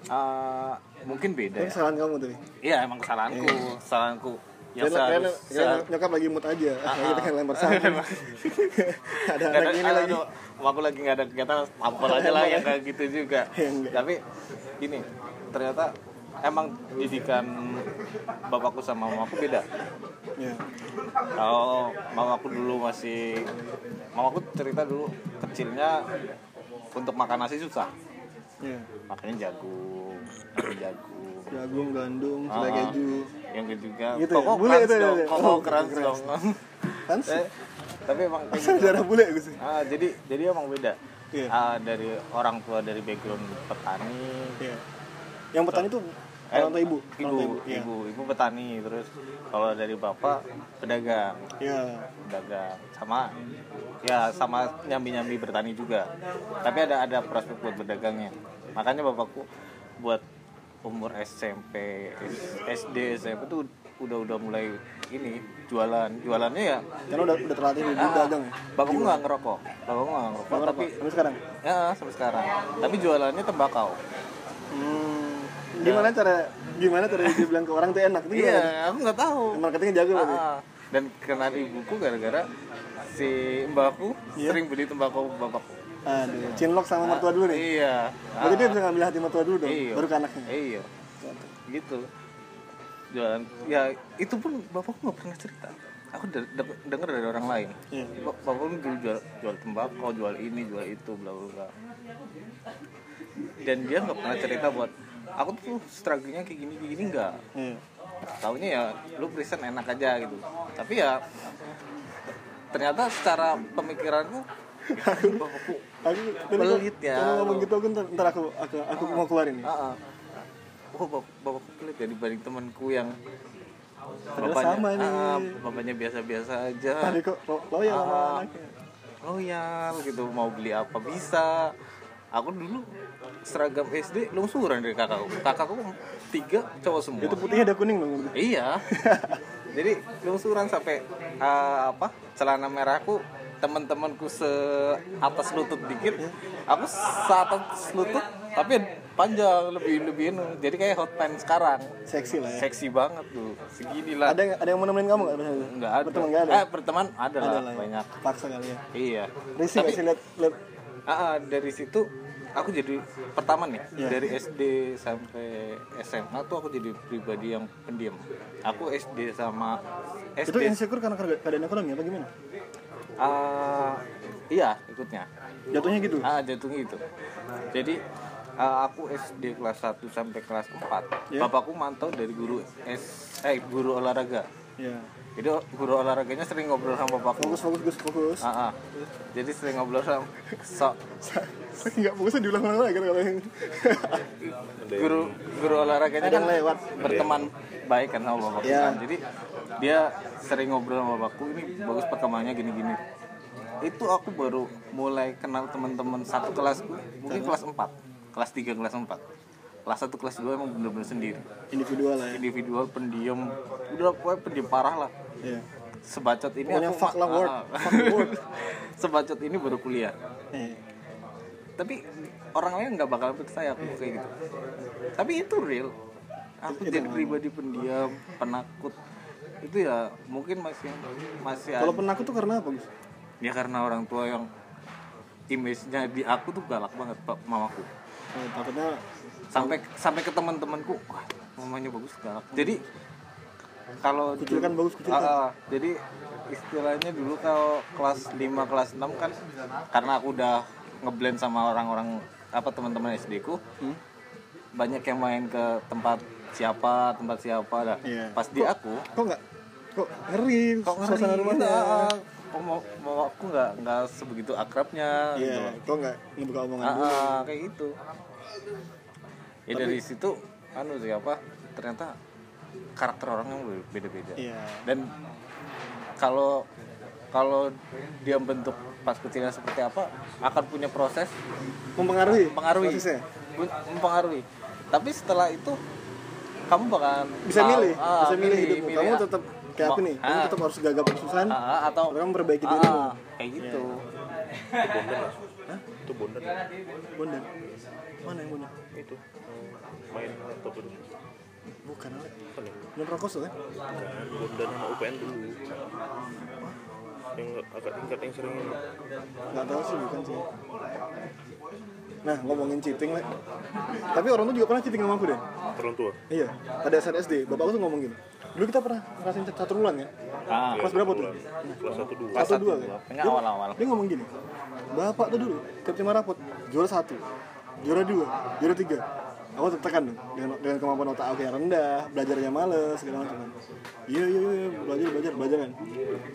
ah, mungkin beda Itu ya kesalahan kamu tuh. iya emang kesalahanku kesalahanku yang Karena, karena, nyokap lagi mood aja. Akhirnya kita kan lempar sapu. Ada anak ini lagi. aku lagi nggak ada kegiatan tampol aja lah yang kayak gitu juga Ya, enggak. tapi gini ternyata emang didikan bapakku sama mamaku beda Ya. kalau mamaku dulu masih mamaku cerita dulu kecilnya untuk makan nasi susah Ya. makanya jagung jagung Jagung, gandum, selai Ah, keju. yang juga Gitu ya? koko Bule crunch itu ya, dong ya? koko Oh, crunch crunch. dong Eh, tapi emang kayak asal darah bule gue sih. Ah, jadi jadi emang beda. Iya. Ah, dari orang tua dari background petani, Iya. Yang petani tuh eh, orang tua ibu. Orang ibu, tua ibu, Iya. ibu, petani, terus kalau dari bapak pedagang, Iya. pedagang sama ya sama nyambi-nyambi bertani juga. Tapi ada ada prospek buat berdagangnya. Makanya bapakku buat umur SMP, SD, SMP tuh udah udah mulai ini jualan. Jualannya ya Karena udah udah terlatih di ah, dagang ya. bapakku nggak ngerokok, bapakku nggak ngerokok, Nggak tapi Sampai sekarang. Ya, sampai sekarang. Tapi jualannya tembakau. Hmm. Gimana cara gimana cara dia bilang ke orang tuh enak tuh gimana? Iya, aku nggak tahu. Marketingnya jago berarti. Ah, dan kenal ibuku gara-gara si mbakku Iya. sering beli tembakau bapakku. Aduh, cinlok sama mertua dulu nih. Iya. Berarti dia bisa ngambil hati mertua dulu dong, Iya. baru ke anaknya. Iya. Gitu. Jualan ya itu pun bapakku nggak pernah cerita. Aku de- de- denger dari orang lain. Iya. Ba- Bapakku dulu jual jual tembakau, jual ini, jual itu, bla bla bla. Dan dia nggak pernah cerita buat aku tuh struggle-nya kayak gini kayak gini enggak. Iya. Taunya ya lu present enak aja gitu. Tapi ya ternyata secara pemikiranku Aku Pelit ya, Kalau ngomong gitu aku ntar, ntar aku aku, aku mau keluarin nih. Ah, ah. Oh, bap bapakku pelit ya dibanding temanku yang Padahal sama nih. ah, bapaknya biasa-biasa aja. Tadi kok lo- loyal Ah. anaknya. Loyal gitu, mau beli apa bisa. Aku dulu seragam SD lungsuran dari kakakku. Kakakku tiga cowok semua. Itu putihnya ada kuning dong. Iya. Jadi lungsuran sampai ah, apa? Celana merahku teman-temanku se atas lutut dikit. Aku seatas lutut tapi panjang lebih lebih inu. Jadi kayak hot pants sekarang. Seksi lah ya. Seksi banget tuh. Segini lah. Ada nggak- ada yang mau nemenin kamu nggak? Enggak ada. Berteman nggak ada? Eh, berteman ada, Ada lah lah ya. banyak. Paksa kali ya. Iya. Risih nggak sih lihat lihat Ah, ah, dari situ aku jadi pertama nih Iya. dari SD sampai SMA tuh aku jadi pribadi yang pendiam aku SD sama Itu SD insecure karena keadaan ekonomi apa gimana? ah, iya ikutnya Jatuhnya gitu. ah jatuhnya itu jadi ah, aku SD kelas 1 sampai kelas 4 Iya. bapakku mantau dari guru S eh guru olahraga Iya. Jadi guru olahraganya sering ngobrol sama bapakku Fokus fokus fokus fokus. ah, ah. jadi sering ngobrol sama so, Saking nggak fokusnya diulang-ulang lagi kalau yang guru guru olahraganya kan lewat. berteman baik kan sama bapakku Iya. kan jadi dia sering ngobrol sama bapakku ini bagus perkembangannya gini-gini itu aku baru mulai kenal teman-teman satu kelasku mungkin kelas 4 kelas 3 kelas 4 kelas 1 kelas 2 emang bener-bener sendiri individual lah ya. individual pendiam udah pokoknya pendiam parah lah Iya. sebacot ini Pokoknya aku fuck lah word. Ah. Fuck sebacot ini baru kuliah. Eh, tapi orang lain nggak bakal percaya aku kayak gitu. Tapi itu real. Aku itu jadi pribadi pendiam penakut. Itu ya mungkin masih masih Kalau penakut tuh karena apa, Gus? ya karena orang tua yang image-nya di aku tuh galak banget pak mamaku. Oh, takutnya sampai sampai ke teman-temanku wah mamanya bagus galak. Jadi kalau Kucilkan dulu- bagus, kucilkan. Ah, ah. jadi istilahnya dulu kalau kelas 5 kelas 6 kan karena aku udah ngeblend sama orang-orang apa teman-teman SD ku Hmm? banyak yang main ke tempat siapa tempat siapa dah Iya. pas di aku kok nggak kok ngeri kok ngeri suasana gitu, rumahnya. ah, kok mau, mau aku nggak nggak sebegitu akrabnya gitu Iya, loh. kok nggak ngebuka omongan Ah, dulu. ah, kayak gitu ya dari situ anu sih apa ternyata karakter orang yang beda-beda Iya. dan kalau kalau dia bentuk pas kecilnya seperti apa akan punya proses Mempengaruhi. mempengaruhi prosesnya. Mempengaruhi tapi setelah itu kamu bakalan Bisa tahu, milih, ah, bisa milih hidupmu. milih, Kamu ah, tetap kayak apa mau- nih? Kamu ah, tetap harus gagap kesusahan. ah, ah, atau Kamu memperbaiki ah, dirimu. ah, kayak gitu itu bondan itu bondan Bondan. Mana yang bondan? itu main laptop dulu Bukan, Ale. Bukan ya? Non rokos kan? Bondan sama UPN dulu yang agak tingkat yang sering ini Nggak tahu sih, bukan sih. Nah, ngomongin cheating, Le. Tapi orang tuh juga pernah cheating sama aku deh. orang tua Iya, pada saat SD, bapakku tuh ngomong gini. Dulu kita pernah ngerasain satu bulan ya. ah, Kelas berapa tuh? kelas satu dua Kelas Satu dua kan? Kayaknya awal-awal. Dia ngomong gini. Bapak tuh dulu, tiap lima rapot, juara satu, juara dua, juara tiga. Aku tertekan dong dengan, dengan kemampuan otak aku yang rendah, belajarnya males segala macam. kan. Iya iya iya belajar belajar belajar kan.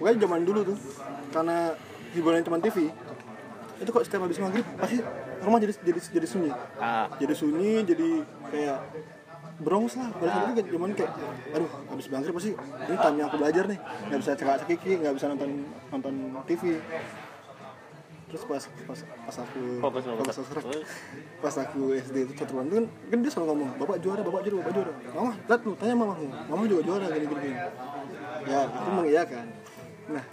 Pokoknya zaman dulu tuh karena hiburan cuma TV, itu kok setiap habis maghrib pasti rumah jadi jadi jadi sunyi. ah, Jadi sunyi, jadi kayak brongs lah pada saat itu zaman kayak aduh habis maghrib pasti ini time aku belajar nih nggak bisa cekak cekiki nggak bisa nonton nonton TV terus pas pas pas aku Fokus, fokus. pas, pas aku SD itu satu bulan kan, kan dia selalu ngomong bapak juara bapak juara bapak juara mama lihat lu tanya mamamu mama juga juara gini gini, gini. ya aku mengiyakan nah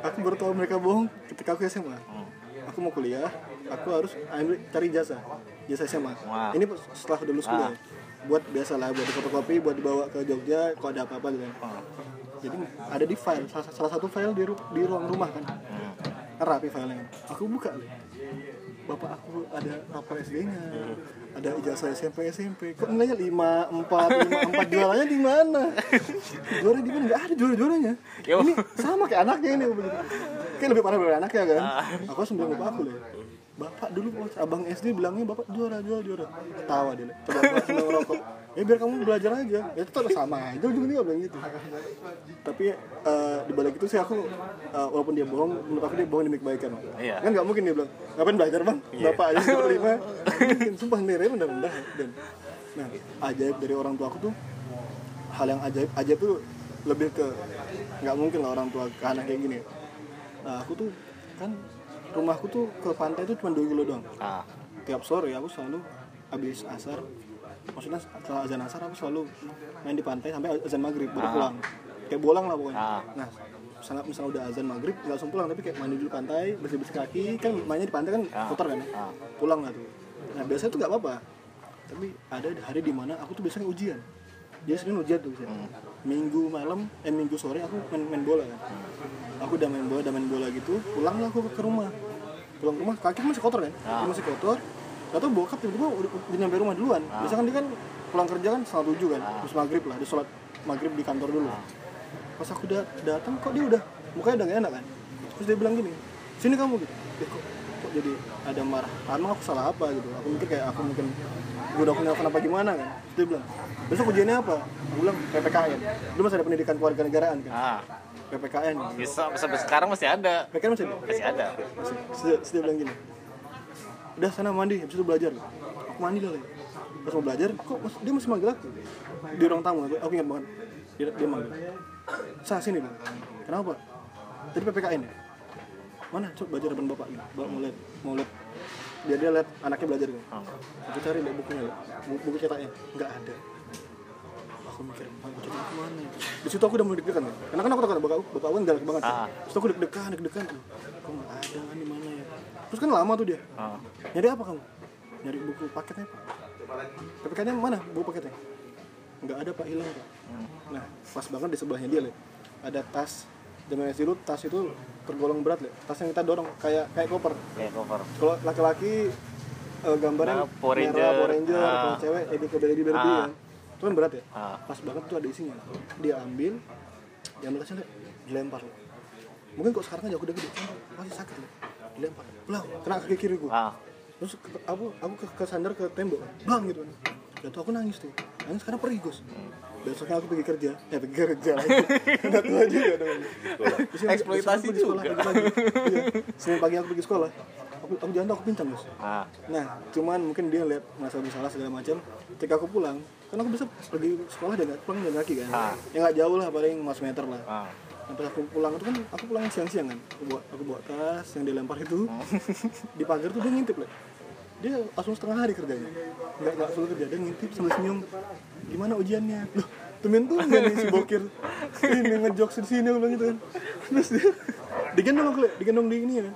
aku baru tahu mereka bohong ketika aku SMA aku mau kuliah aku harus ambil cari jasa jasa SMA Wah. ini setelah udah lulus kuliah buat biasa lah buat fotokopi buat dibawa ke Jogja kalau ada apa-apa gitu kan. jadi ada di file salah, salah satu file di, ru- di ruang rumah kan rapi filenya. Aku buka bapak aku ada rapor SD-nya ada ijazah SMP SMP kok nilainya lima empat lima empat juaranya di mana? Juara di mana? Nggak ada juara juaranya ini sama kayak anaknya ini kayak lebih parah dari anaknya kan? Aku langsung bilang bapak aku deh bapak dulu abang SD bilangnya bapak juara juara juara. Ketawa dia coba bapak ngerokok ya biar kamu belajar aja. Ya itu tetap sama aja. Juga bilang gitu. Tapi eh, di balik itu sih aku eh, walaupun dia bohong menurut aku dia bohong demi kebaikan. Iya. kan nggak mungkin dia bilang ngapain belajar bang? Bapak aja sudah lima mungkin. Sumpah nilainya rendah-rendah dan nah ajaib dari orang tua aku tuh hal yang ajaib ajaib tuh lebih ke nggak mungkin lah orang tua ke anak kayak gini. Nah, aku tuh kan rumahku tuh ke pantai tuh cuma 2 kilo doang. Ah, tiap sore aku selalu habis asar maksudnya setelah azan asar aku selalu main di pantai sampai azan maghrib baru pulang. Kayak bolang lah pokoknya. Ah. nah misalnya, misalnya udah azan maghrib nggak langsung pulang tapi kayak mandi dulu pantai bersih bersih kaki kan mainnya di pantai kan kotor kan Ah. pulang lah tuh. Nah biasanya tuh nggak apa-apa. Tapi ada hari di mana aku tuh biasanya ujian. Dia sering ujian tuh biasanya. minggu malam eh minggu sore aku main, main bola kan. Aku udah main bola udah main bola gitu pulang lah aku ke rumah. Pulang ke rumah kaki masih kotor kan? Kaki masih kotor atau bokap tiba-tiba udah, udah nyampe rumah duluan. Biasanya kan dia kan pulang kerja kan setengah tujuh kan terus maghrib lah dia sholat maghrib di kantor dulu. Pas aku udah datang kok dia udah mukanya udah gak enak kan? Terus dia bilang gini sini kamu gitu. Eh, kok, kok jadi ada marah? Emang aku salah apa gitu. Aku mikir kayak aku mungkin gue udah kenal kenapa gimana kan. Terus dia bilang besok ujiannya apa? Aku bilang PPKN dulu masih ada pendidikan keluarga negaraan kan? Ah. PPKN bisa sampai sekarang masih ada. PPKN masih ada? Masih ada. Masih dia bilang gini udah sana mandi. Habis itu belajar. Aku mandi lah ya. pas mau belajar kok mas- dia masih manggil aku? Di ruang tamu aku, aku ingat banget. Dia, dia manggil. Sah sini bang. Kenapa? Tadi PPKN ya? Mana? Coba belajar depan bapak gitu. Bapak mau lihat mau lihat. Dia dia lihat anaknya belajar gitu. Aku cari deh bukunya Bang. buku, buku cetaknya. Nggak ada. Aku mikir buku cetak ke mana ya? Di situ aku udah mulai deg-degan ya karena kan aku tahu kan bapak bapak aku kan galak banget. Ah. terus aku deg-degan deg-degan. Kok nggak ada kan di mana ya terus kan lama tuh dia ah. nyari apa kamu nyari buku paketnya pak PPKN nya mana buku paketnya nggak ada pak hilang pak nah pas banget di sebelahnya dia le ada tas zaman SD dulu tas itu tergolong berat le tas yang kita dorong kayak kayak koper kayak cover kalau laki-laki eh, gambarnya Nah, Power merah, Ranger. Power Ranger, Ah. kalau cewek Eddie Baby Baby Ah. kan itu kan berat ya Ah. pas banget tuh ada isinya dia ambil diambil tasnya Le. dilempar Le. mungkin kok sekarang aja aku udah gede pasti sakit Le. Dilempar pulang kena kaki kiri gua. Ah. Terus ke- aku aku ke, kesandar ke tembok. Bang gitu. Kan jatuh aku nangis tuh. Nangis karena perih gus. Besoknya aku pergi kerja. Ya pergi kerja lagi. Udah tua juga dong. Eksploitasi aku pergi sekolah, juga. gitu lagi. Iya. Senin pagi aku pergi sekolah. Aku aku jalan tuh aku pincang gus. Ah. Nah cuman mungkin dia lihat merasa bersalah segala macam. Ketika aku pulang kan aku bisa pergi sekolah dan pulang jalan kaki kan. Ah. ya nggak jauh lah paling 5 meter lah. Ah Nah, pas aku pulang itu kan aku pulang siang-siang kan. Aku bawa aku bawa tas yang dilempar itu. Di pagar tuh dia ngintip lah. Dia langsung setengah hari kerjanya. Enggak enggak full kerja, dia ngintip sambil senyum. Gimana ujiannya? Loh, temen tuh nih si bokir. Ini ngejokes di sini aku bilang gitu kan. Terus dia digendong aku, digendong di ini ya kan.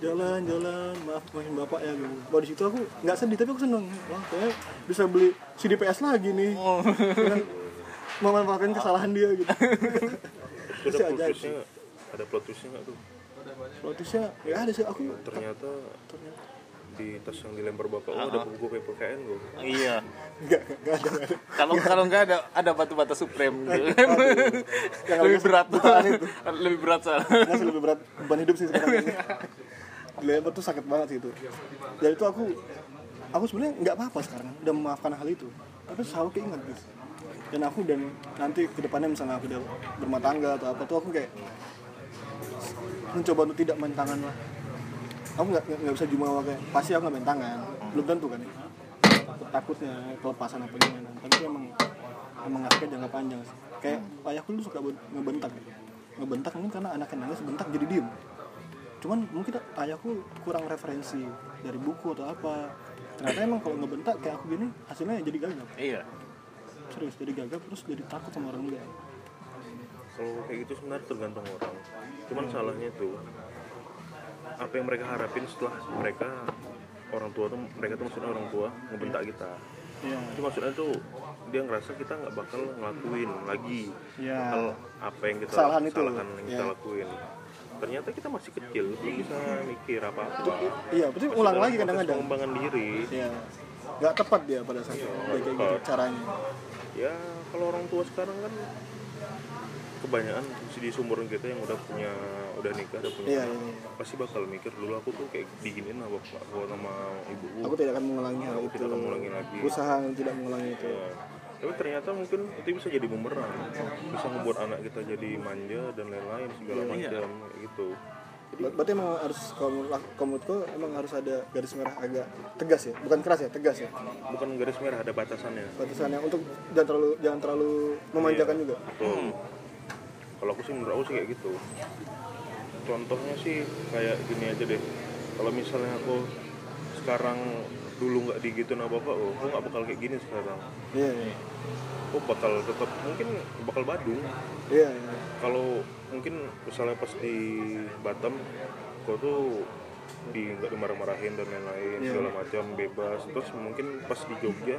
Jalan, jalan, maaf maafin bapak ya gitu. Bahwa di situ aku nggak sedih tapi aku seneng. Wah, kayaknya bisa beli CD PS lagi nih. Dengan memanfaatkan kesalahan dia gitu. Masih ada plot twistnya ada plot twistnya nggak tuh Lotusnya ya ada sih aku ternyata di tas yang dilempar bapak oh ada buku PPKN gue iya enggak enggak ada enggak ada. kalau kalau nggak ada ada batu bata supreme gitu. Lebih berat itu. lebih berat soalnya Masih lebih berat beban hidup sih sekarang ini. Dilempar tuh sakit banget sih itu. Dan itu aku aku sebenarnya nggak apa-apa sekarang udah memaafkan hal itu. Tapi selalu keinget guys. Dan aku dan nanti ke depannya misalnya aku udah berumah tangga atau apa tuh aku kayak mencoba untuk tidak main tangan lah. Aku nggak nggak- bisa jumawa kayak pasti aku nggak main tangan. Belum tentu kan. Takutnya kelepasan apa gimana. Tapi emang emang efeknya jangka panjang sih. Kayak ayahku dulu suka ben- ngebentak gitu. Ngebentak mungkin karena anaknya nangis bentak jadi diem. Cuman mungkin ayahku kurang referensi dari buku atau apa. Ternyata emang kalau ngebentak kayak aku gini hasilnya jadi gagap. iya Serius jadi gagap terus jadi takut sama orang juga. kalau kayak gitu sebenarnya tergantung orang cuman salahnya tuh apa yang mereka harapin setelah mereka orang tua tuh mereka tuh maksudnya orang tua ngebentak kita Iya. itu maksudnya tuh dia ngerasa kita nggak bakal ngelakuin lagi Iya. hal apa yang kita Kesalahan itu. salahkan yang kita Iya. lakuin ternyata kita masih kecil belum bisa mikir apa apa Iya, berarti ulang lagi kadang-kadang. pengembangan diri Iya. Nggak tepat dia pada saat itu. Dia kayak gitu caranya. Ya kalau orang tua sekarang kan kebanyakan di sumuran kita yang udah punya udah nikah udah punya Iya, anak, iya, iya. pasti bakal mikir dulu aku tuh kayak diginin sama bapak gua sama ibuku Aku tidak akan mengulangi hal Aku itu. tidak akan mengulangi lagi. Usaha tidak mengulangi itu. Ya. tapi ternyata mungkin itu bisa jadi bumerang bisa membuat anak kita jadi manja dan lain-lain segala macam kayak gitu Berarti emang harus kalau menurutku emang harus ada garis merah agak tegas ya, bukan keras ya, tegas ya. bukan garis merah ada batasannya Batasannya untuk jangan terlalu jangan terlalu memanjakan juga. Betul. Kalau aku sih menurut aku sih kayak gitu. Contohnya sih kayak gini aja deh. Kalau misalnya aku sekarang dulu nggak digituin apa apa, oh, aku nggak bakal kayak gini sekarang. Iya, iya. Aku bakal tetap mungkin bakal badung. Iya, iya. Kalau mungkin misalnya pas di Batam, kau tuh di nggak dimarah-marahin dan lain-lain Iya. segala macam bebas terus mungkin pas di Jogja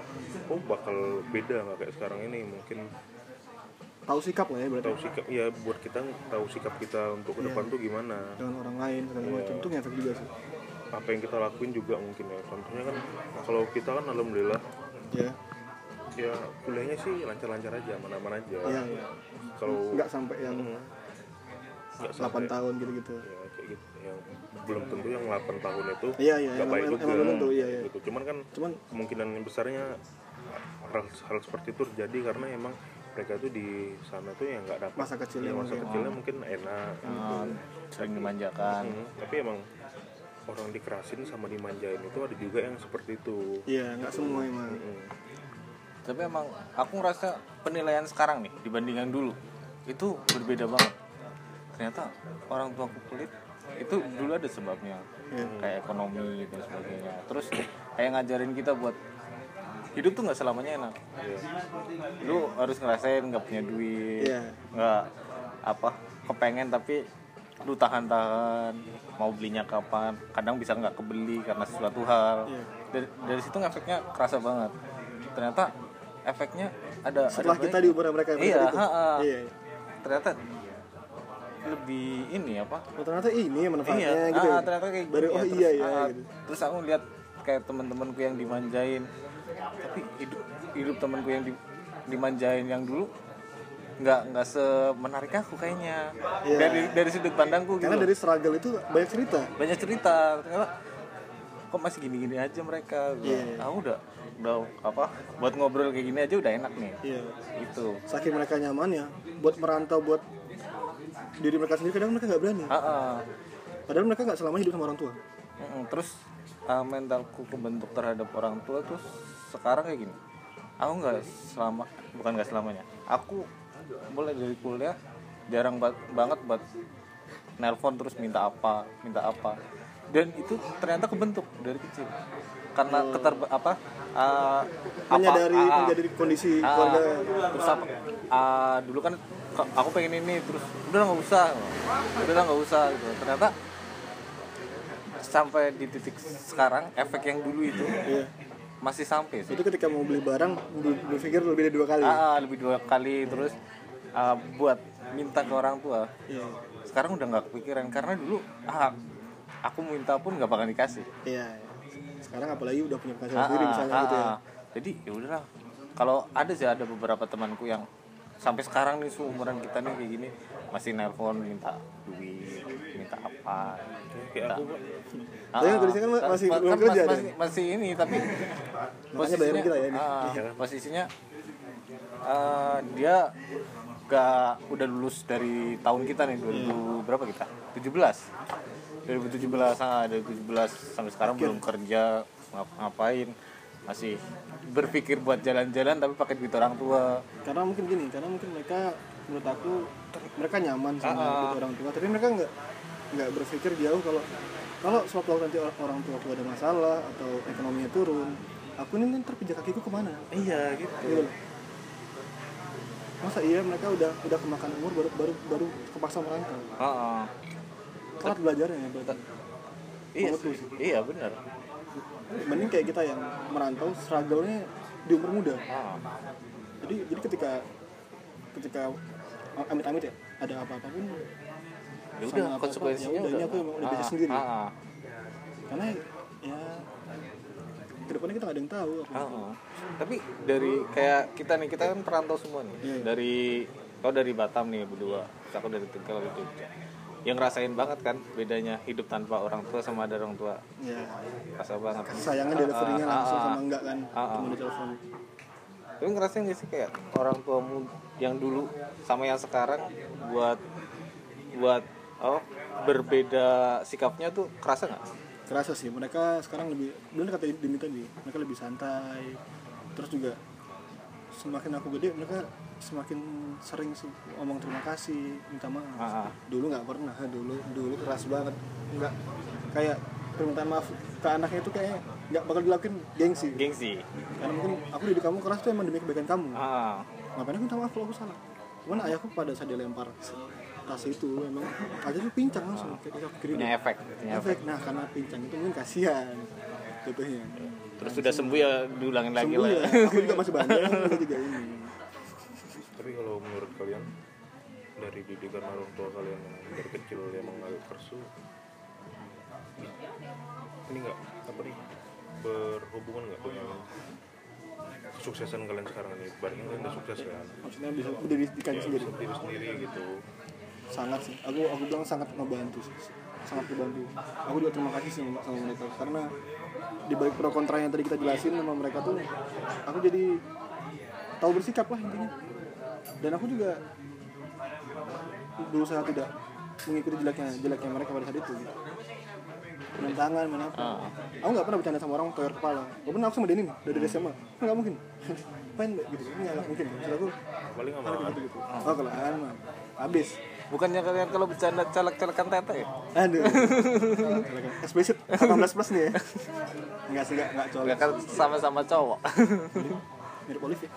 oh bakal beda nggak kayak sekarang ini mungkin Tahu sikap lah ya berarti tahu sikap ya buat kita tahu sikap kita untuk ke depan tuh gimana dengan orang lain segala macam itu ngefek juga sih. Apa yang kita lakuin juga mungkin ya. Contohnya kan kalau kita kan alhamdulillah ya ya kuliahnya sih lancar-lancar aja aman-aman aja. Ya, ya. kalau nggak sampai yang Mm, nggak 8 sampai. tahun gitu-gitu. Ya kayak gitu. Yang belum tentu yang 8 tahun itu Iya, iya, nggak emang- baik juga. tentu, iya, iya. gitu. Cuman kan cuman kemungkinan besarnya hal, hal seperti itu terjadi karena emang mereka tuh di sana tuh yang nggak dapat Masa kecilnya ya, masa mungkin. kecilnya mungkin enak gitu. Ah, sering dimanjakan. Hmm, tapi emang orang dikerasin sama dimanjain itu ada juga yang seperti itu iya nggak semua emang Hmm. tapi emang aku ngerasa penilaian sekarang nih dibanding yang dulu itu berbeda banget ternyata orang tua kulit itu dulu ada sebabnya Iya. kayak ekonomi dan sebagainya terus kayak ngajarin kita buat hidup tuh nggak selamanya enak Iya. lu harus ngerasain nggak punya duit Iya. nggak apa kepengen tapi lu tahan-tahan mau belinya kapan kadang bisa nggak kebeli karena sesuatu hal Iya. dari, dari situ efeknya kerasa banget ternyata efeknya ada setelah ada kita di umuran mereka mereka iya itu. ha-ha. iya ternyata lebih ini apa oh, ternyata ini manfaatnya iya gitu ah, ya. ternyata kayak baru gini oh ya. iya terus, ya ah, gitu. terus aku lihat kayak teman-temanku yang dimanjain tapi hidup hidup temanku yang di- dimanjain yang dulu nggak nggak semenarik aku kayaknya. Iya. dari dari sudut pandangku gitu karena loh. dari struggle itu banyak cerita. Banyak cerita. Ternyata kok masih gini-gini aja mereka Iya. aku udah udah apa buat ngobrol kayak gini aja udah enak nih. Iya. Itu saking mereka nyaman ya buat merantau buat diri mereka sendiri kadang mereka nggak berani. Ah, ah. padahal mereka nggak selamanya hidup sama orang tua. Mm-mm, terus uh, mentalku kebentuk terhadap orang tua tuh sekarang kayak gini. Aku nggak selama bukan nggak selamanya. Aku mulai dari kuliah jarang ba- banget buat nelpon terus minta apa minta apa. Dan itu ternyata kebentuk dari kecil. Karena keter apa uh, menyadari ah, ah. menjadi kondisi Ah, keluarga. terus apa ah, dulu kan aku pengen ini terus udah nggak usah udah nggak usah gitu. Ternyata sampai di titik sekarang efek yang dulu itu iya. masih sampai sih. Itu ketika mau beli barang ber- berpikir lebih dari dua kali. Ah, ah, lebih dua kali terus ah, buat minta ke orang tua iya sekarang udah nggak kepikiran karena dulu ah, aku minta pun nggak bakal dikasih iya sekarang apalagi udah punya penghasilan Ah, sendiri ah, misalnya ah, gitu ya ah. jadi ya udahlah kalau ada sih ada beberapa temanku yang sampai sekarang nih seumuran kita nih kayak gini masih nelpon minta duit minta apa kayak aku Pak. Ah, Tapi kondisinya kan masih Kan belum mas- kerja, masih, masih ini tapi bayarin kita ya ini. Iya kan? posisinya ah, dia gak udah lulus dari tahun kita nih 2000 berapa kita? 17 2017 ah, dari 17 sampai sekarang belum kerja ngap- ngapain masih berpikir buat jalan-jalan tapi pakai duit orang tua. Karena mungkin gini karena mungkin mereka menurut aku mereka nyaman sama ah. hidup orang tua. Tapi mereka nggak nggak berpikir jauh kalau kalau suatu waktu nanti or- orang tua aku ada masalah atau ekonominya turun aku ini ntar pijak kakiku ke mana? Iya gitu. Gitu. Masa iya mereka udah udah kemakan umur baru baru baru kepaksa merantau Ah, ah. telat belajarnya ya berarti iya sih. iya benar mending kayak kita yang merantau struggle-nya di umur muda ah. jadi jadi ketika ketika amit-amit ya ada apa-apa pun ya udah apa-apa, konsekuensinya ya udah, ini aku emang udah bisa sendiri. karena ya ke depannya kita nggak ada yang tahu apa. ah, ah. tapi dari kayak kita nih kita kan perantau semua nih Iya. dari kau dari Batam nih berdua aku dari Tegal Jogja yang ngerasain banget kan bedanya hidup tanpa orang tua sama ada orang tua ya rasa banget sayangnya Ah, deliverynya ah, langsung ah, sama enggak kan Ah, ah. cuma di telepon Tapi ngerasain gak sih kayak orang tuamu yang dulu sama yang sekarang buat buat oh berbeda sikapnya tuh kerasa nggak? Kerasa sih. Mereka sekarang lebih benar kata Dini tadi mereka lebih santai. Terus juga semakin aku gede mereka semakin sering sih ngomong terima kasih minta maaf. Ah, ah. dulu nggak pernah dulu dulu keras banget. Nggak kayak permintaan maaf ke anaknya itu kayak nggak bakal dilakuin gengsi. Gengsi. karena mungkin aku didik kamu keras tuh emang demi kebaikan kamu. Ah, ngapain aku minta maaf kalau aku salah? Cuman ayahku pada saat dia lempar tas itu emang aja tuh pincang langsung. Kayak kaki kiri punya efek, punya efek. efek. Nah karena pincang itu mungkin kasihan contohnya Terus sudah sembuh ya diulangin lagi lah. ya. aku juga masih bandel aku juga ini. Tapi kalau menurut kalian dari didikan orang tua kalian yang dari kecil emang agak kersu ini nggak apa nih berhubungan nggak dengan kesuksesan kalian sekarang ini? Barangnya kalian udah sukses kan? Maksudnya bisa berdiri ya, sendiri bisa diri sendiri gitu sangat sih. Aku aku bilang sangat ngebantu sih. Sangat ngebantu. Aku juga terima kasih sih sama mereka. Karena di balik pro kontra yang tadi kita jelasin sama mereka tuh aku jadi tahu bersikap lah intinya. Dan aku juga berusaha tidak mengikuti jeleknya jeleknya mereka pada saat itu. Gitu main tangan main apa. Ah. aku nggak pernah bercanda sama orang toyor kepala. Walaupun aku sama Denny nih dari SMA nggak mungkin. Main gitu. Ini nggak mungkin. Maksud aku paling sama gitu gitu. oh kalau mah habis bukannya kalian kalau bercanda colek-colekan tete ya Aduh. Explicit 18 plus nih ya. Enggak sih, enggak enggak colek. kan sama-sama cowok Mirip Olive ya.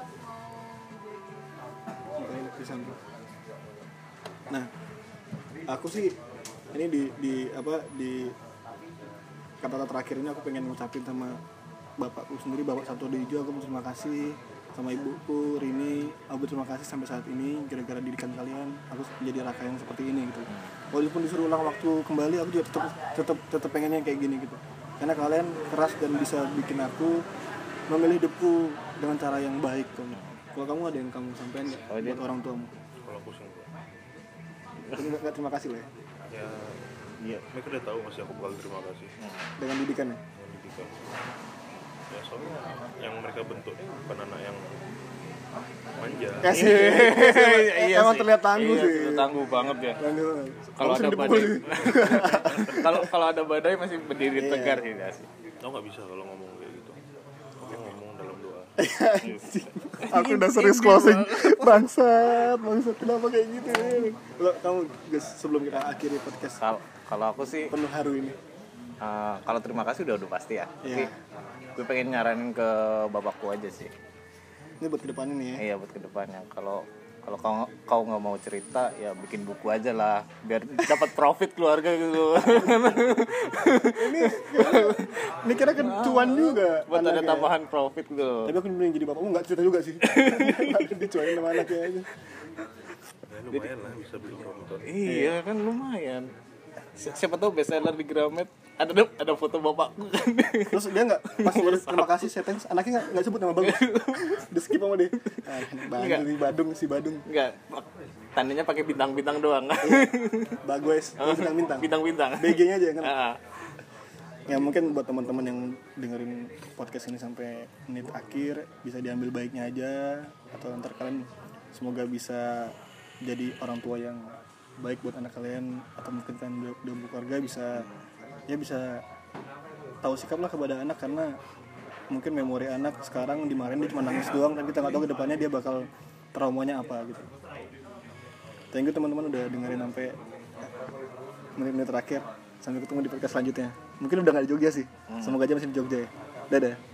Nah, aku sih ini di di apa di kata-kata terakhir ini aku pengen ngucapin sama bapakku sendiri bapak Sabto Dejo aku berterima kasih sama ibuku Rini. Aku berterima kasih sampai saat ini gara-gara didikan kalian aku menjadi raka yang seperti ini gitu. Walaupun disuruh ulang waktu kembali aku juga tetap tetap tetap pengennya kayak gini gitu. Karena kalian keras dan bisa bikin aku memilih hidupku dengan cara yang baik tuh kalau kamu ada yang kamu sampaikan nggak Oh, buat orang tuamu? Kalau aku sih enggak. Terima, terima kasih lah ya. Ya iya. mereka udah tahu masih aku bakal terima kasih. Dengan didikannya didikan ya soalnya yang mereka bentuk ini bukan anak yang manja. Kasih. Emang terlihat tangguh iya, sih. terlihat tangguh banget ya. Tangguh. Banget. kalau Aku ada badai. Sih. kalau kalau ada badai masih berdiri Iya. tegar sih gak sih tau nggak bisa kalau ngomong kayak gitu? Aku ngomong dalam doa. Aku udah serius closing. bangsat bangsat. Kenapa kayak gitu? Lo kamu guys sebelum kita akhiri podcast. Kalau kalau aku sih penuh haru ini eh, kalau terima kasih udah udah pasti ya. Iya. tapi gue pengen nyaranin ke bapakku aja sih. Ini buat ke depannya nih ya? Iya buat ke depannya kalau kalau kau kau nggak mau cerita ya bikin buku aja lah. Biar dapat profit keluarga gitu. Ini kira kan cuan juga buat ada tambahan profit gitu. Tapi aku bilang jadi bapakmu nggak cerita juga sih. Dicuain sama anaknya aja. Ya lumayan lah bisa beli nonton iya kan lumayan. Si- siapa tahu bestseller di Gramet ada ada foto bapakku kan terus dia nggak pas terima kasih sentence anaknya nggak nggak sebut nama bagus di skip sama dia. Ah, Nggak. Badung, si Badung. Si Badung Enggak, tandanya pakai bintang-bintang doang. bagus bintang bintang Bintang-bintang. BG-nya aja kan? Ah, ya mungkin buat teman-teman yang dengerin podcast ini sampai menit akhir bisa diambil baiknya aja atau ntar kalian semoga bisa jadi orang tua yang baik buat anak kalian atau mungkin kalian udah, udah berkeluarga bisa ya bisa tahu sikap lah kepada anak karena mungkin memori anak sekarang dimarahin dia cuma nangis doang dan kita nggak tahu ke depannya dia bakal traumanya apa gitu. Thank you teman-teman udah dengerin sampai menit-menit terakhir. Sampai ketemu di podcast selanjutnya. Mungkin udah nggak di Jogja sih. Semoga aja masih di Jogja ya. Dadah